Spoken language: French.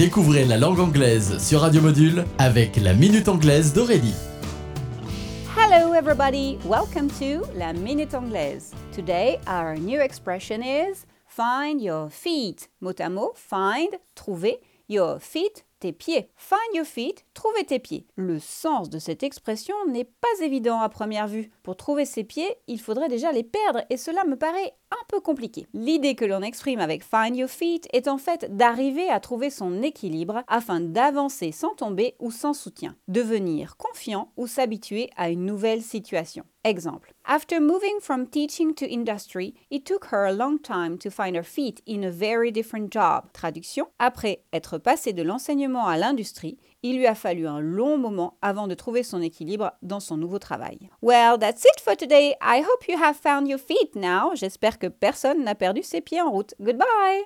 Découvrez la langue anglaise sur Radio Module avec la Minute Anglaise d'Aurélie. Hello, everybody. Welcome to La Minute Anglaise. Today, our new expression is find your feet. Mot à mot, find, trouver, your feet, tes pieds. Find your feet, trouver tes pieds. Le sens de cette expression n'est pas évident à première vue. Pour trouver ses pieds, il faudrait déjà les perdre et cela me paraît un peu compliqué. L'idée que l'on exprime avec find your feet est en fait d'arriver à trouver son équilibre afin d'avancer sans tomber ou sans soutien, devenir confiant ou s'habituer à une nouvelle situation. Exemple. After moving from teaching to industry, it took her a long time to find her feet in a very different job. Traduction. Après être passé de l'enseignement à l'industrie, il lui a fallu un long moment avant de trouver son équilibre dans son nouveau travail. Well, that's it for today. I hope you have found your feet now. J'espère que personne n'a perdu ses pieds en route. Goodbye!